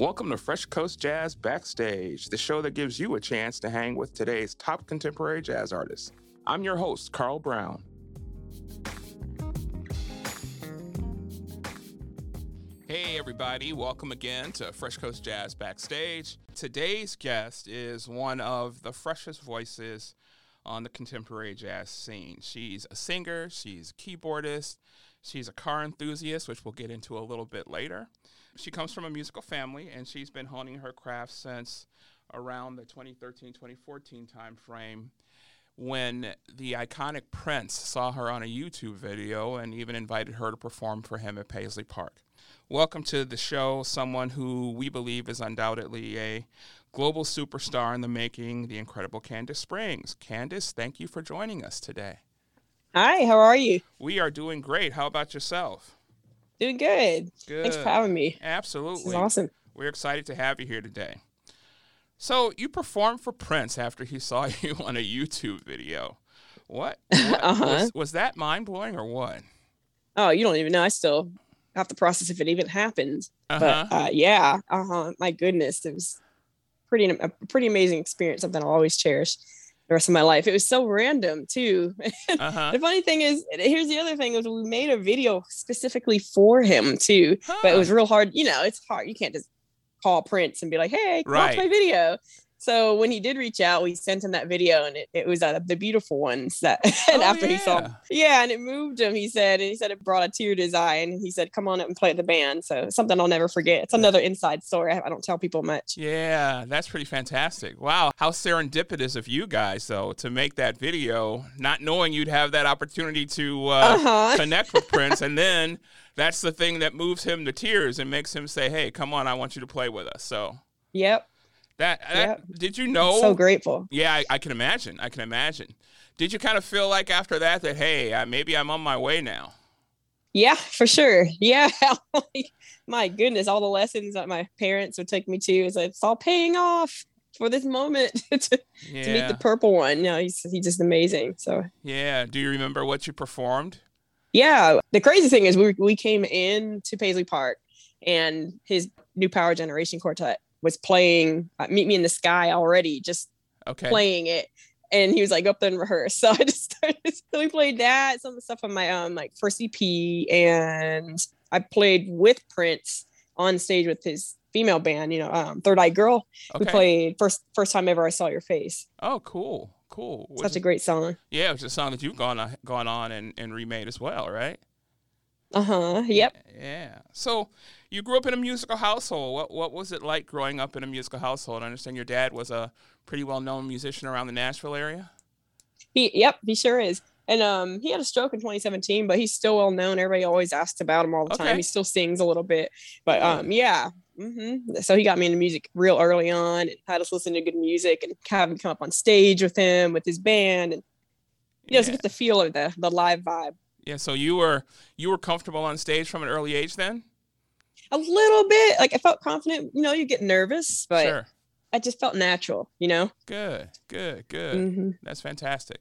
Welcome to Fresh Coast Jazz Backstage, the show that gives you a chance to hang with today's top contemporary jazz artists. I'm your host, Carl Brown. Hey, everybody, welcome again to Fresh Coast Jazz Backstage. Today's guest is one of the freshest voices on the contemporary jazz scene. She's a singer, she's a keyboardist, she's a car enthusiast, which we'll get into a little bit later. She comes from a musical family and she's been honing her craft since around the 2013 2014 timeframe when the iconic Prince saw her on a YouTube video and even invited her to perform for him at Paisley Park. Welcome to the show, someone who we believe is undoubtedly a global superstar in the making, the incredible Candace Springs. Candace, thank you for joining us today. Hi, how are you? We are doing great. How about yourself? Doing good. Good. Thanks for having me. Absolutely. This is awesome. We're excited to have you here today. So, you performed for Prince after he saw you on a YouTube video. What? what Uh-huh. was, was that mind blowing or what? Oh, you don't even know. I still have to process if it even happened. Uh-huh. But uh, yeah, uh huh. My goodness, it was pretty a pretty amazing experience. Something I'll always cherish the rest of my life. It was so random too. Uh-huh. the funny thing is, here's the other thing: was we made a video specifically for him too. But it was real hard. You know, it's hard. You can't just call Prince and be like, "Hey, watch Right. my video." So when he did reach out, we sent him that video, and it, it was uh, the beautiful ones that. And Oh, after he saw, yeah. yeah, and it moved him. He said, and he said it brought a tear to his eye, and he said, "Come on up and play the band." So something I'll never forget. It's another inside story. I, I don't tell people much. Yeah, that's pretty fantastic. Wow, how serendipitous of you guys, though, to make that video, not knowing you'd have that opportunity to uh, Uh-huh. connect with Prince, and then that's the thing that moves him to tears and makes him say, "Hey, come on, I want you to play with us." So Yep. That, that did you know? So grateful. Yeah, I, I can imagine. I can imagine. Did you kind of feel like after that that hey, uh, maybe I'm on my way now? Yeah, for sure. Yeah. my goodness, all the lessons that my parents would take me to is it's all paying off for this moment to, to meet the purple one. No, he's he's just amazing. So yeah. Do you remember what you performed? yeah, the crazy thing is we we came in to Paisley Park and his new Power Generation Quartet was playing uh, Meet Me in the Sky already, just Okay. playing it. And he was like up there and rehearse. So I just started so we played that, some of the stuff on my um like first EP and I played with Prince on stage with his female band, you know, um Third Eye Girl. We played first first time ever I saw your face. Oh, cool, cool. Was Such a great song. Yeah, it's a song that you've gone on, gone on and, and remade as well, right? Uh-huh. Yep. Yeah. So you grew up in a musical household. What what was it like growing up in a musical household? I understand your dad was a pretty well known musician around the Nashville area. He yep, he sure is. And um he had a stroke in 2017, but he's still well known. Everybody always asks about him all the Okay. time. He still sings a little bit. But Yeah. um yeah. hmm So he got me into music real early on and had us listen to good music and have him come up on stage with him with his band and you know, yeah. get the feel of the the live vibe. Yeah. So you were you were comfortable on stage from an early age then? A little bit, like I felt confident, you know, you get nervous, but sure. I just felt natural, you know. Good. Good. Good. hmm That's fantastic.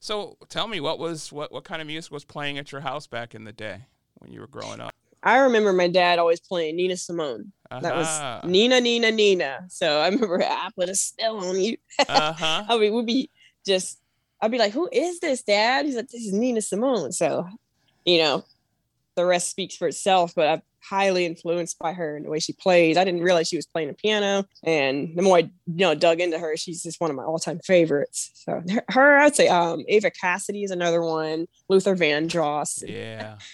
So tell me what was what what kind of music was playing at your house back in the day when you were growing up? I remember my dad always playing Nina Simone. That was Nina, Nina, Nina. So I remember I put a spell on you. Uh-huh. I mean, we'd be just, I'd be like, who is this, Dad? He's like, this is Nina Simone. So, you know, the rest speaks for itself, but I'm highly influenced by her and the way she plays. I didn't realize she was playing the piano. And the more I, you know, dug into her, she's just one of my all time favorites. So her, I'd say um, Eva Cassidy is another one, Luther Vandross. Yeah.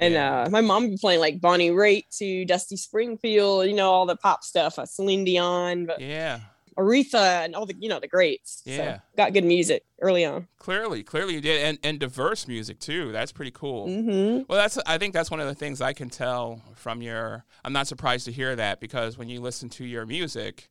And Yeah. uh, my mom be playing like Bonnie Raitt to Dusty Springfield, you know, all the pop stuff, uh, Celine Dion, but yeah. Aretha, and all the, you know, the greats. So, Yeah. got good music early on. Clearly, clearly you did, and and diverse music too. That's pretty cool. hmm Well, that's I think that's one of the things I can tell from your. I'm not surprised to hear that because when you listen to your music,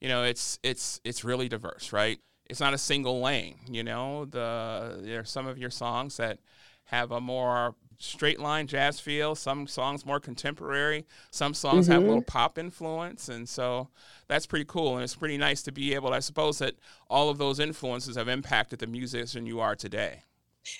you know it's it's it's really diverse, right? It's not a single lane. You know, the there are some of your songs that have a more straight line jazz feel. Some songs more contemporary. Some songs have a Mhm. little pop influence, and so that's pretty cool. And it's pretty nice to be able. I suppose that all of those influences have impacted the musician you are today.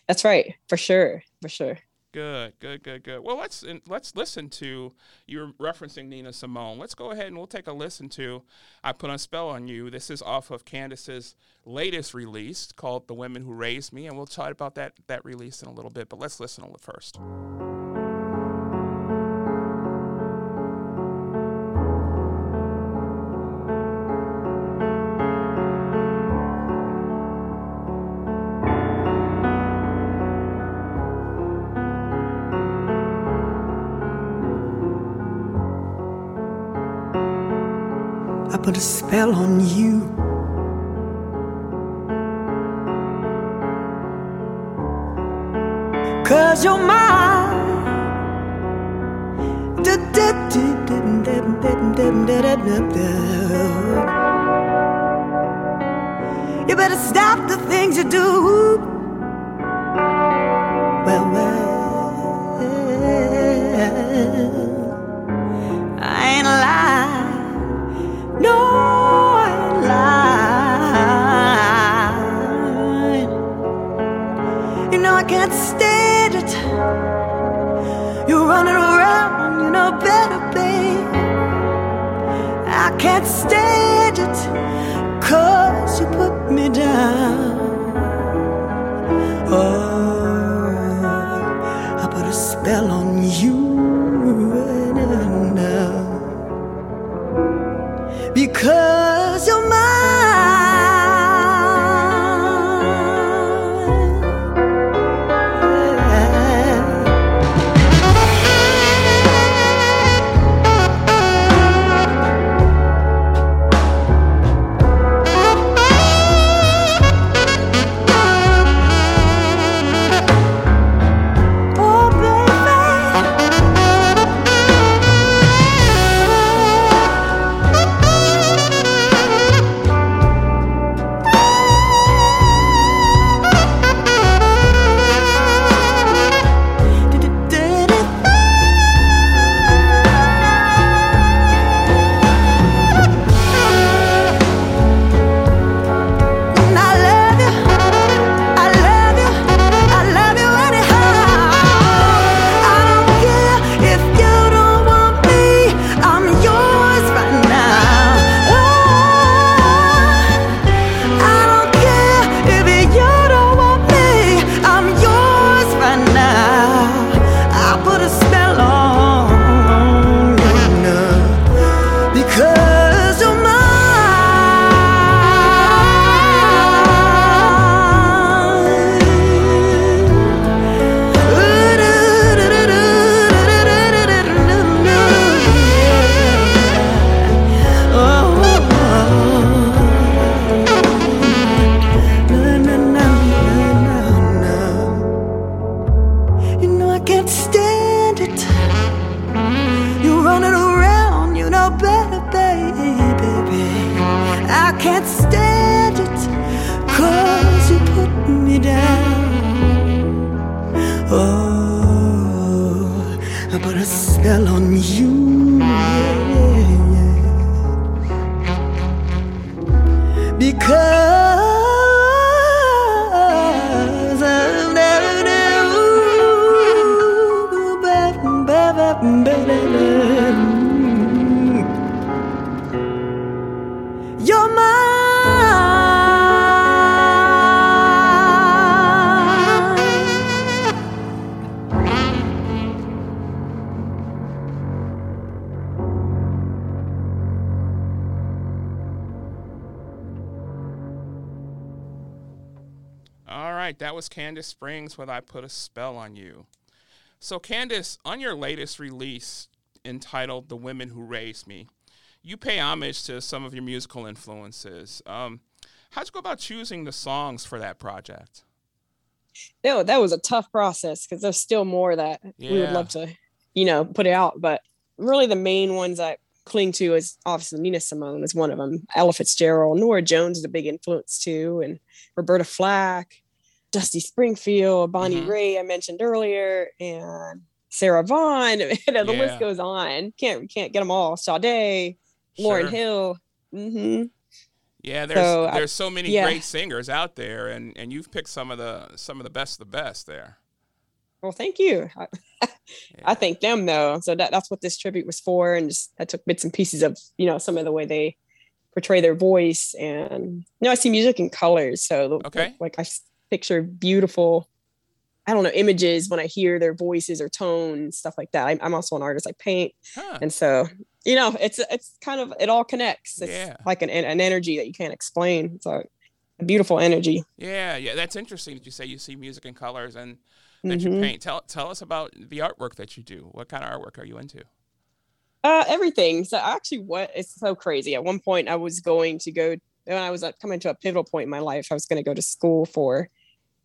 That's right, for sure, for sure. Good, good, good, good. Well, let's let's listen to you're referencing Nina Simone. Let's go ahead and we'll take a listen to "I Put a Spell on You." This is off of Candace's latest release called "The Women Who Raised Me," and we'll chat about that that release in a little bit. But let's listen to it first. Put a spell on you. Cause you're mine. You better stop the things you do. Can't stand it, cause you put me down. Right, that was Candace Springs with I Put a Spell on You. So, Candace, on your latest release entitled The Women Who Raised Me, you pay homage to some of your musical influences. Um, how'd you go about choosing the songs for that project? No, that was a tough process because there's still more that yeah. we would love to, you know, put out. But really, the main ones I cling to is obviously Nina Simone is one of them. Ella Fitzgerald, Norah Jones is a big influence too, and Roberta Flack. Dusty Springfield, Bonnie mm-hmm. Raitt, I mentioned earlier, and Sarah Vaughan. the yeah. list goes on. Can't can't get them all. Sade, Lauryn sure. Hill. Mm-hmm. Yeah, there's so, there's so many yeah. great singers out there, and and you've picked some of the some of the best of the best there. Well, thank you. I, I thank them though. So that, that's what this tribute was for. And just I took bits and pieces of, you know, some of the way they portray their voice. And you know, I see music in colors. So Okay. like I picture beautiful, I don't know, images when I hear their voices or tone, stuff like that. I, I'm also an artist. I paint. Huh. And so, you know, it's it's kind of it all connects. It's Yeah. like an an energy that you can't explain. So a beautiful energy. Yeah, yeah, that's interesting that you say you see music in colors and that you Mhm. paint. Tell tell us about the artwork that you do. What kind of artwork are you into? Uh, everything. So actually, what it's so crazy. At one point, I was going to go when I was uh, coming to a pivotal point in my life. I was going to go to school for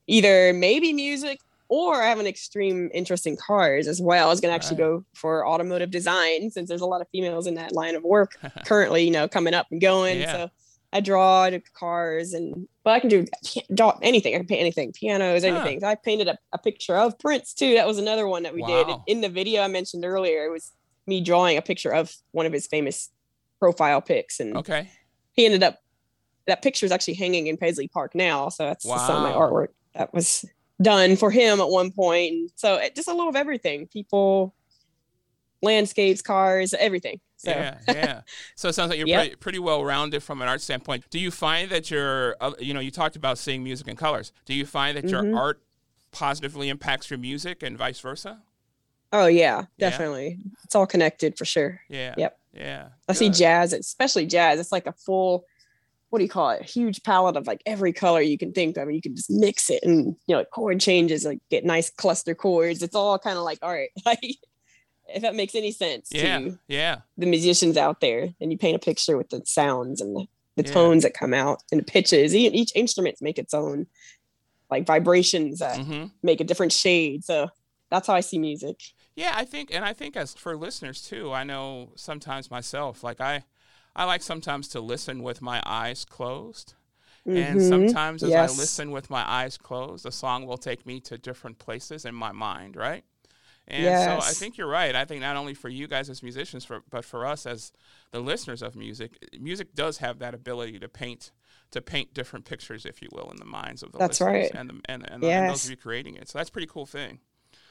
either maybe music or I have an extreme interest in cars as well. I was going to actually Right. go for automotive design since there's a lot of females in that line of work currently. You know, coming up and going. Yeah. So I draw cars and but I can do draw anything. I can paint anything, pianos, anything. So I painted a, a picture of Prince too. That was another one that we did in the video I mentioned earlier. It was me drawing a picture of one of his famous profile pics, and Okay. he ended up. That picture is actually hanging in Paisley Park now, so that's just some of my artwork that was done for him at one point. So it, just a little of everything: people, landscapes, cars, everything. So Yeah, yeah. So it sounds like you're Yep. pretty, pretty well rounded from an art standpoint. Do you find that your, you know, you talked about seeing music in colors. Do you find that your Mhm. art positively impacts your music and vice versa? oh yeah, Yeah. definitely, it's all connected for sure. Yeah. Yep. Yeah. I see jazz, especially jazz. It's like a full, what do you call it? A huge palette of like every color you can think of, and you can just mix it, and you know, chord changes, like get nice cluster chords. It's all kind of like, all right, like if that makes any sense Yeah. to Yeah. the musicians out there, and you paint a picture with the sounds and the, the Yeah. tones that come out and the pitches. E- Each instrument make its own like vibrations that hmm make a different shade. So that's how I see music. Yeah, I think, and I think as for listeners too, I know sometimes myself, like I, I like sometimes to listen with my eyes closed. And Mhm. sometimes as Yes. I listen with my eyes closed, the song will take me to different places in my mind, right? And so I think you're right. I think not only for you guys as musicians, for, but for us as the listeners of music, music does have that ability to paint to paint different pictures, if you will, in the minds of the That's listeners right. and, the, and, and, and those of you creating it. So that's a pretty cool thing.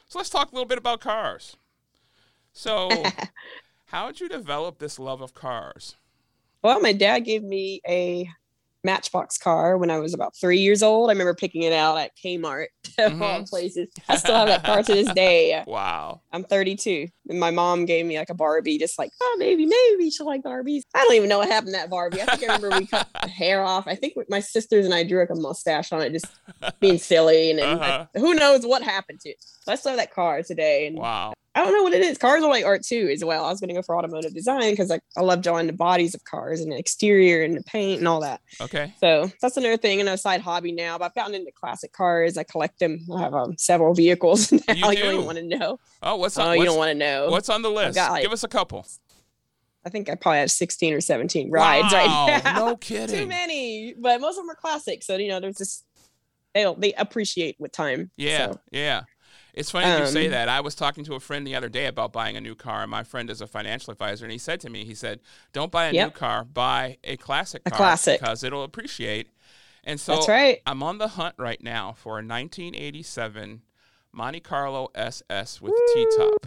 So let's talk a little bit about cars. So how did you develop this love of cars? Well, my dad gave me a Matchbox car when I was about three years old. I remember picking it out at Kmart of all Mhm. places. I still have that car to this day. Wow. I'm 32, and my mom gave me like a Barbie, just like, oh, maybe, maybe she'll like Barbies. I don't even know what happened to that Barbie. I think I remember we cut the hair off. I think my sisters and I drew like a mustache on it, just being silly, and then Uh-huh. who knows what happened to it. So I still have that car today, and Wow. I don't know what it is. Cars are like art too, as well. I was going to go for automotive design because like I love drawing the bodies of cars and the exterior and the paint and all that. Okay. So that's another thing and a side hobby now. But I've gotten into classic cars. I collect them. I have um, several vehicles now. You You, do? don't want to know. Oh, what's on? Oh, on, you don't want to know. what's on the list? got, like- Give us a couple. I think I probably have 16 or 17 rides right Wow, now. No kidding. Too many, but most of them are classic. So you know, there's just they they appreciate with time. Yeah, So, yeah. It's funny you say Um, that. I was talking to a friend the other day about buying a new car, and my friend is a financial advisor, and he said to me, he said, "Don't buy a new car, buy a classic A car classic. because it'll appreciate." And so that's right. I'm on the hunt right now for a 1987 Monte Carlo SS with T-top.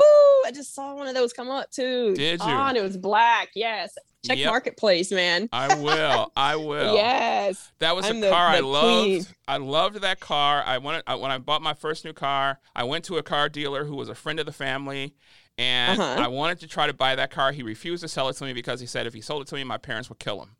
Ooh, I just saw one of those come up too. Did you? Oh, it was black. Yes. Check Yep. marketplace, man. I will. I will. Yes. That was I'm a the- car I loved. queen. I loved that car. I wanted I, when I bought my first new car. I went to a car dealer who was a friend of the family, and Uh-huh. I wanted to try to buy that car. He refused to sell it to me because he said if he sold it to me, my parents would kill him.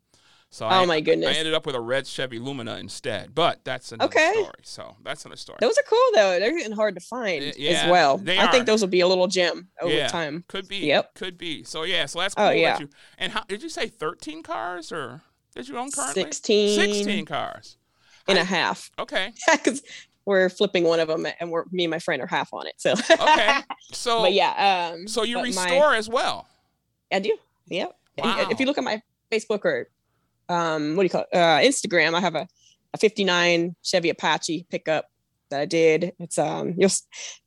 So I, Oh my I ended up with a red Chevy Lumina instead. But that's another Okay. story. So that's another story. Those are cool though. They're getting hard to find yeah, as well. I are. think those will be a little gem over Yeah. time. Could be. Yep. Could be. So yeah. So that's cool. Oh, that yeah. you, and how did you say? Thirteen cars or did you own currently? 16 Sixteen cars. and I- a half. Okay. Because we're flipping one of them and we're me and my friend are half on it. So Okay. So but yeah, um so you but my- restore as well. I do. Yep. Wow. If you look at my Facebook or um, what do you call it? Uh, Instagram, I have a, a 59 Chevy Apache pickup that I did. It's um you'll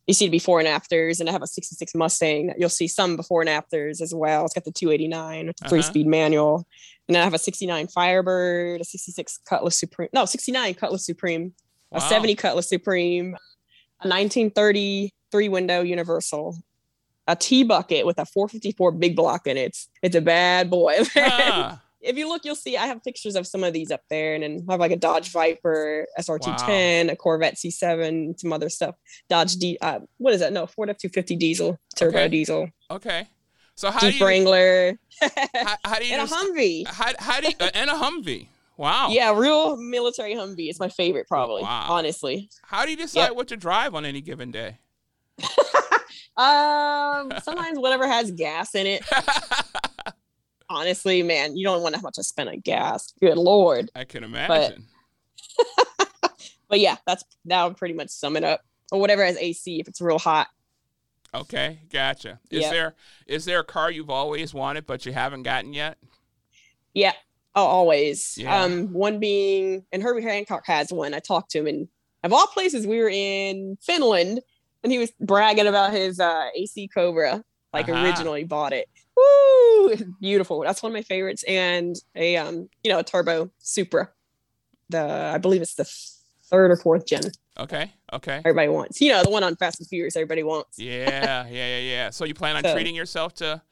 you see the before and afters, and I have a 66 Mustang. that You'll see some before and afters as well. It's got the 289 Uh-huh. three speed manual, and then I have a 69 Firebird, a 66 Cutlass Supreme, no 69 Cutlass Supreme, Wow. a 70 Cutlass Supreme, a 1933 window Universal, a T bucket with a 454 big block in it. It's, it's a bad boy. Ah, if you look, you'll see I have pictures of some of these up there, and then I have like a Dodge Viper, SRT10, a Corvette C7, some other stuff. Dodge D, uh, what is that? No, Ford F250 diesel, turbo Okay. diesel, okay. So how do Jeep you Wrangler, how, how do you and a Humvee. how, how do you, uh, and a Humvee? Wow. Yeah, real military Humvee. It's my favorite, probably. Wow. Honestly. How do you decide what to drive on any given day? Um, sometimes whatever has gas in it. Honestly, man, you don't want to have to spend on gas. Good lord. I can imagine. But yeah, that's that would pretty much sum it up. Or whatever has AC if it's real hot. Okay, gotcha. Is Yep. there is there a car you've always wanted but you haven't gotten yet? Yeah. Oh, always. Yeah. Um, one being, and Herbie Hancock has one. I talked to him, and of all places, we were in Finland, and he was bragging about his uh, AC Cobra, like Uh-huh. originally bought it. Woo! Beautiful. That's one of my favorites, and a um, you know, a turbo Supra. The I believe it's the third or fourth gen. Okay, okay. Everybody wants, you know, the one on Fast and Furious. Everybody wants. Yeah, yeah, yeah, yeah. So you plan on So- treating yourself to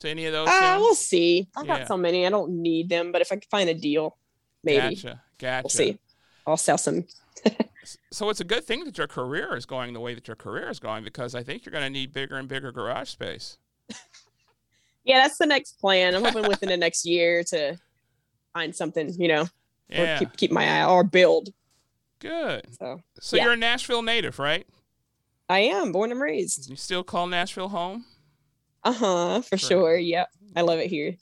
to any of those? Uh, we'll see. I've Yeah. got so many. I don't need them, but if I can find a deal, maybe Gotcha, gotcha. we'll see. I'll sell some So it's a good thing that your career is going the way that your career is going because I think you're going to need bigger and bigger garage space. Yeah, that's the next plan. I'm hoping within the next year to find something, you know, Yeah, or keep keep my eye or build. good. So So Yeah. you're a Nashville native, right? I am born and raised. You still call Nashville home? Uh huh, for Great. sure. Yep, I love it here.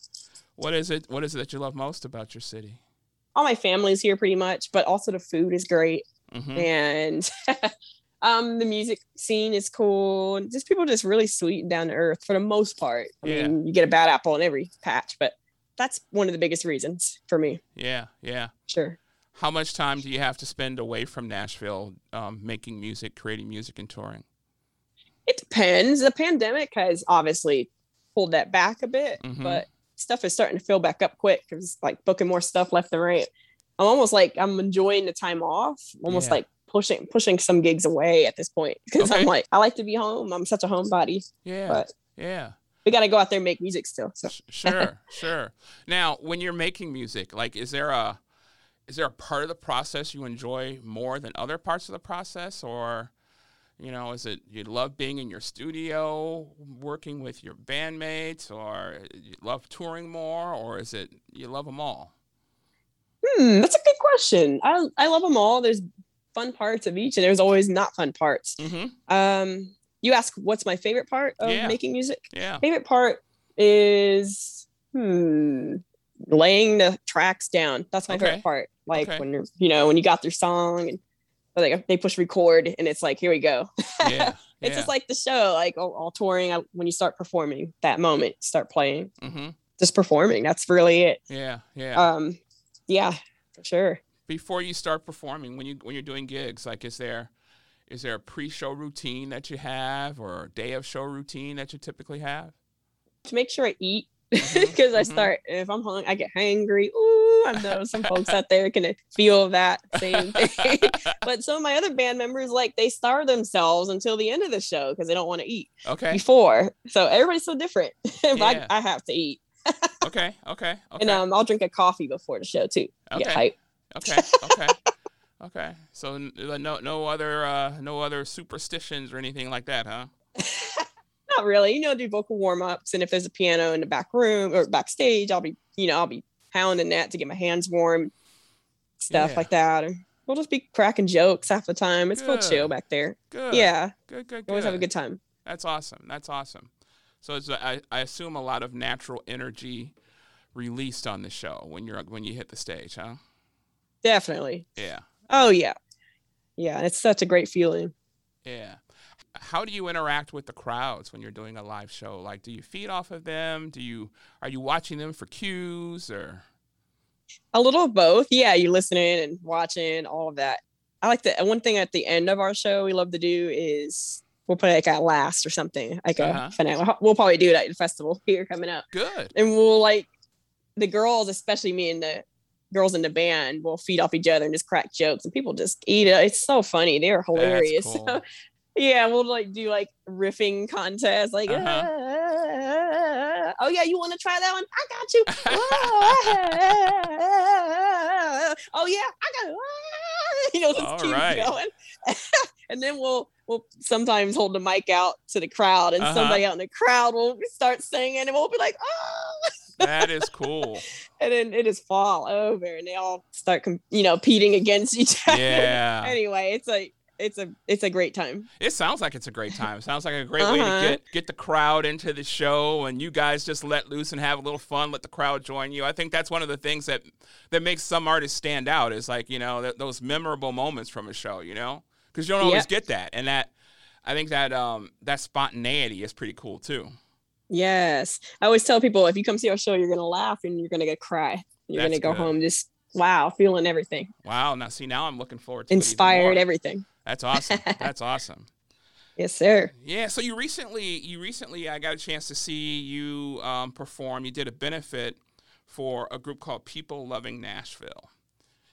What is it? What is it that you love most about your city? All my family's here pretty much, but also the food is great hmm and um the music scene is cool. Just people just really sweet and down to earth for the most part. I Yeah. mean, you get a bad apple in every patch, but that's one of the biggest reasons for me. Yeah, yeah. Sure. How much time do you have to spend away from Nashville, um, making music, creating music, and touring? It depends. The pandemic has obviously pulled that back a bit, Mhm. but stuff is starting to fill back up quick because like booking more stuff left and right. I'm almost like I'm enjoying the time off, almost Yeah. like pushing pushing some gigs away at this point because Okay. I'm like I like to be home. I'm such a homebody, Yeah, but yeah. we got to go out there and make music still. So Sure, sure. Now, when you're making music, like, is there a is there a part of the process you enjoy more than other parts of the process, or you know, is it you love being in your studio, working with your bandmates, or you love touring more, or is it you love them all? hmm, that's a good question. I I love them all. There's fun parts of each, and there's always not fun parts. Mm-hmm. Um, you ask what's my favorite part of Yeah. making music? Yeah. favorite part is hmm laying the tracks down that's my Okay. favorite part like Okay. when you're you know when you got their song and like they push record and it's like here we go Yeah. it's just like the show like all, all touring I, when you start performing that moment start playing mm-hmm. just performing that's really it Yeah. Yeah. um yeah for sure Before you start performing, when you when you're doing gigs, like, is there is there a pre-show routine that you have, or a day of show routine that you typically have? to make sure i eat because I mhm. start if I'm hungry, I get hangry. Ooh, I know some folks out there can feel that same thing. but some of my other band members, like they starve themselves until the end of the show because they don't want to eat okay. before. So everybody's so different. but Yeah. I, I have to eat, Okay. Okay. Okay. and um, I'll drink a coffee before the show too. to Get Okay. hype. Okay. Okay. okay. So uh, no no other uh, no other superstitions or anything like that, huh? Not really. You know, do vocal warm ups, and if there's a piano in the back room or backstage, I'll be, you know, I'll be pounding that to get my hands warm, stuff Yeah. like that. And we'll just be cracking jokes half the time. It's real chill back there. Good. Yeah, Good. Good. you always have a good. good time. That's awesome. That's awesome. So it's, I, I assume a lot of natural energy released on the show when you're when you hit the stage, huh? Definitely. Yeah. Oh yeah. Yeah, it's such a great feeling. Yeah. How do you interact with the crowds when you're doing a live show? Like, do you feed off of them? Do you are you watching them for cues or? A little of both. Yeah, you're listening and watching all of that. I like the one thing at the end of our show we love to do is we'll put it like a last or something like Uh-huh. a finale. We'll probably do it at the festival here coming up, Good. and we'll like the girls, especially me and the girls in the band will feed off each other and just crack jokes, and people just eat it. It's so funny. They're hilarious. cool. yeah, we'll like do like riffing contests, like. Uh-huh. "Ah, oh yeah, you want to try that one? I got you. Oh yeah, I got. ah," You know, just All keep right. going. and then we'll we'll sometimes hold the mic out to the crowd, and Uh-huh. somebody out in the crowd will start singing, and we'll be like, oh, that is cool. and then it just fall over, and they all start, com- you know, competing against each other. Yeah. anyway, it's a it's a it's a great time. It sounds like it's a great time. It sounds like a great way to Uh-huh. get get the crowd into the show, and you guys just let loose and have a little fun. Let the crowd join you. I think that's one of the things that that makes some artists stand out. Is like you know th- those memorable moments from a show. You know, because you don't always Yep. get that, and that I think that um that spontaneity is pretty cool too. Yes, I always tell people if you come see our show, you're gonna laugh and you're gonna get cry. You're gonna go good. home just wow, feeling everything, Wow. Now see, now I'm looking forward to inspired, everything. That's awesome. That's awesome. Yes, sir. Yeah, so you recently, you recently, I got a chance to see you um, perform. You did a benefit for a group called People Loving Nashville.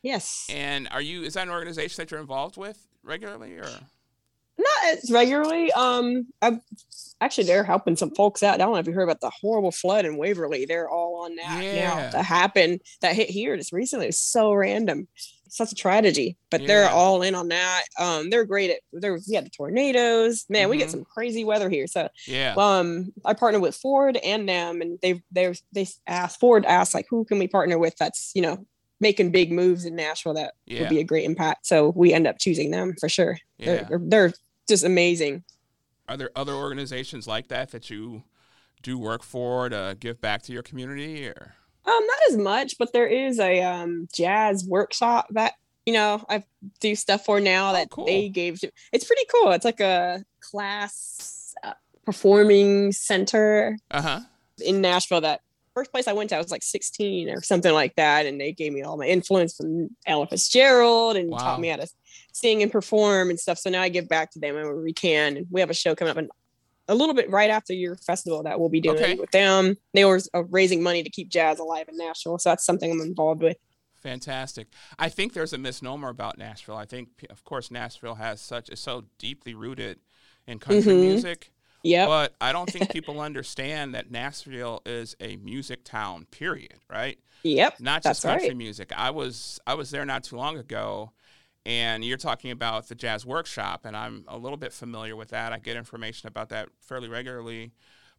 Yes, And are you? Is that an organization that you're involved with regularly, or? Not as regularly. Um, I've actually they're helping some folks out. I don't know if you heard about the horrible flood in Waverly. They're all on that Yeah. now. That happened. That hit here just recently. It was so random. Such a tragedy, but they're all in on that. Um, they're great at. There, we had the tornadoes. Man, we Mhm. get some crazy weather here. So Yeah. um I partnered with Ford and them and they they they asked Ford asked like who can we partner with that's you know making big moves in Nashville that Yeah. would be a great impact so we end up choosing them for sure yeah. they're, they're just amazing Are there other organizations like that that you do work for to give back to your community, or? um not as much but there is a um jazz workshop that you know I do stuff for now Oh, that cool. they gave to it's pretty cool it's like a class uh, performing center Uh huh. in Nashville that first place I went to, I was like 16 or something like that. And they gave me all my influence from Ella Fitzgerald and Wow. taught me how to sing and perform and stuff. So now I give back to them whenever we can. And we have a show coming up in a little bit right after your festival that we'll be doing Okay. with them. They were uh, raising money to keep jazz alive in Nashville. So that's something I'm involved with. Fantastic. I think there's a misnomer about Nashville. I think, of course, Nashville has such is so deeply rooted in country Mhm. music. Yep. But I don't think people understand that Nashville is a music town, period, right? yep. Not just country right. music. I was I was there not too long ago and you're talking about the jazz workshop and I'm a little bit familiar with that. I get information about that fairly regularly.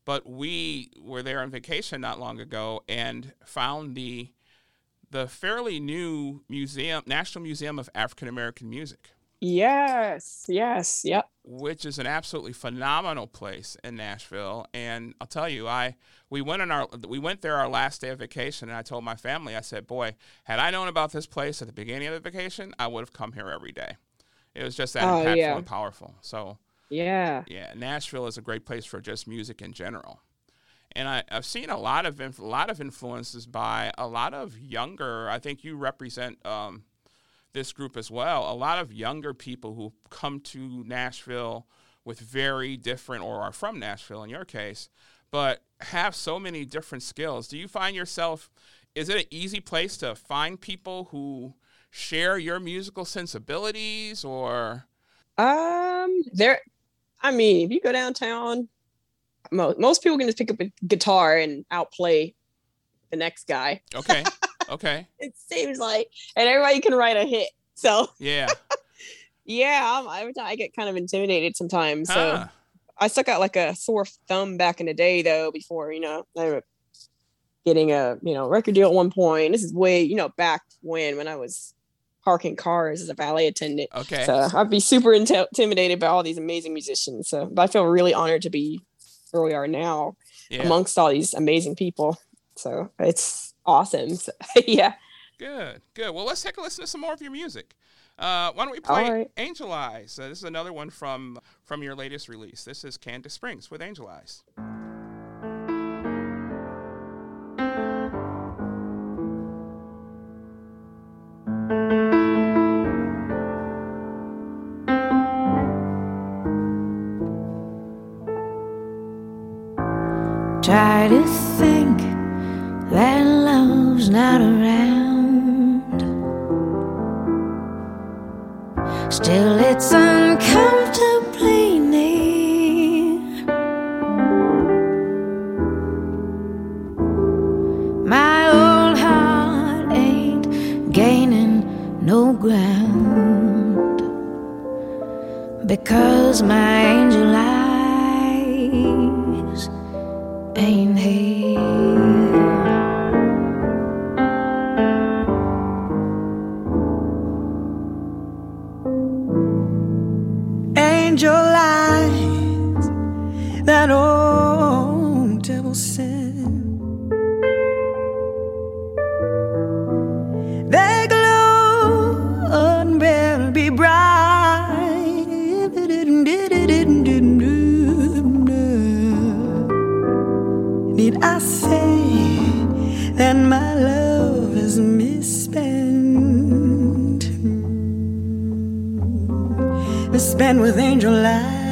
But we were there on vacation not long ago and found the the fairly new museum, National Museum of African American Music Yes. Yes. Yep. which is an absolutely phenomenal place in Nashville. And I'll tell you, I we went on our we went there our last day of vacation, and I told my family, I said, "Boy, had I known about this place at the beginning of the vacation, I would have come here every day." It was just that Oh, impactful yeah. and powerful. So Yeah. yeah, Nashville is a great place for just music in general. And I, I've seen a lot of inf- a lot of influences by a lot of younger. I think you represent um, this group as well. A lot of younger people who come to Nashville with very different, or are from Nashville in your case, but have so many different skills. Do you find yourself? Is it an easy place to find people who share your musical sensibilities, or Um, there. I mean, if you go downtown, most most people can just pick up a guitar and outplay the next guy. okay, okay, It seems like, and everybody can write a hit. So yeah. yeah, I'm, every time I get kind of intimidated sometimes. So Huh. I stuck out like a sore thumb back in the day, though. Before you know, I was getting a you know record deal at one point. This is way you know back when when I was parking cars as a valet attendant. Okay. So I'd be super inti- intimidated by all these amazing musicians. So, but I feel really honored to be where we are now yeah. amongst all these amazing people. So it's awesome. So, yeah. Good. Good. Well, let's take a listen to some more of your music. Uh, why don't we play right. Angel Eyes? Uh, this is another one from from your latest release. This is Candace Springs with Angel Eyes. Try to think not around. Still, it's uncomfortably near. My old heart ain't gaining no ground because my angel. I say that my love is misspent, misspent with angel eyes.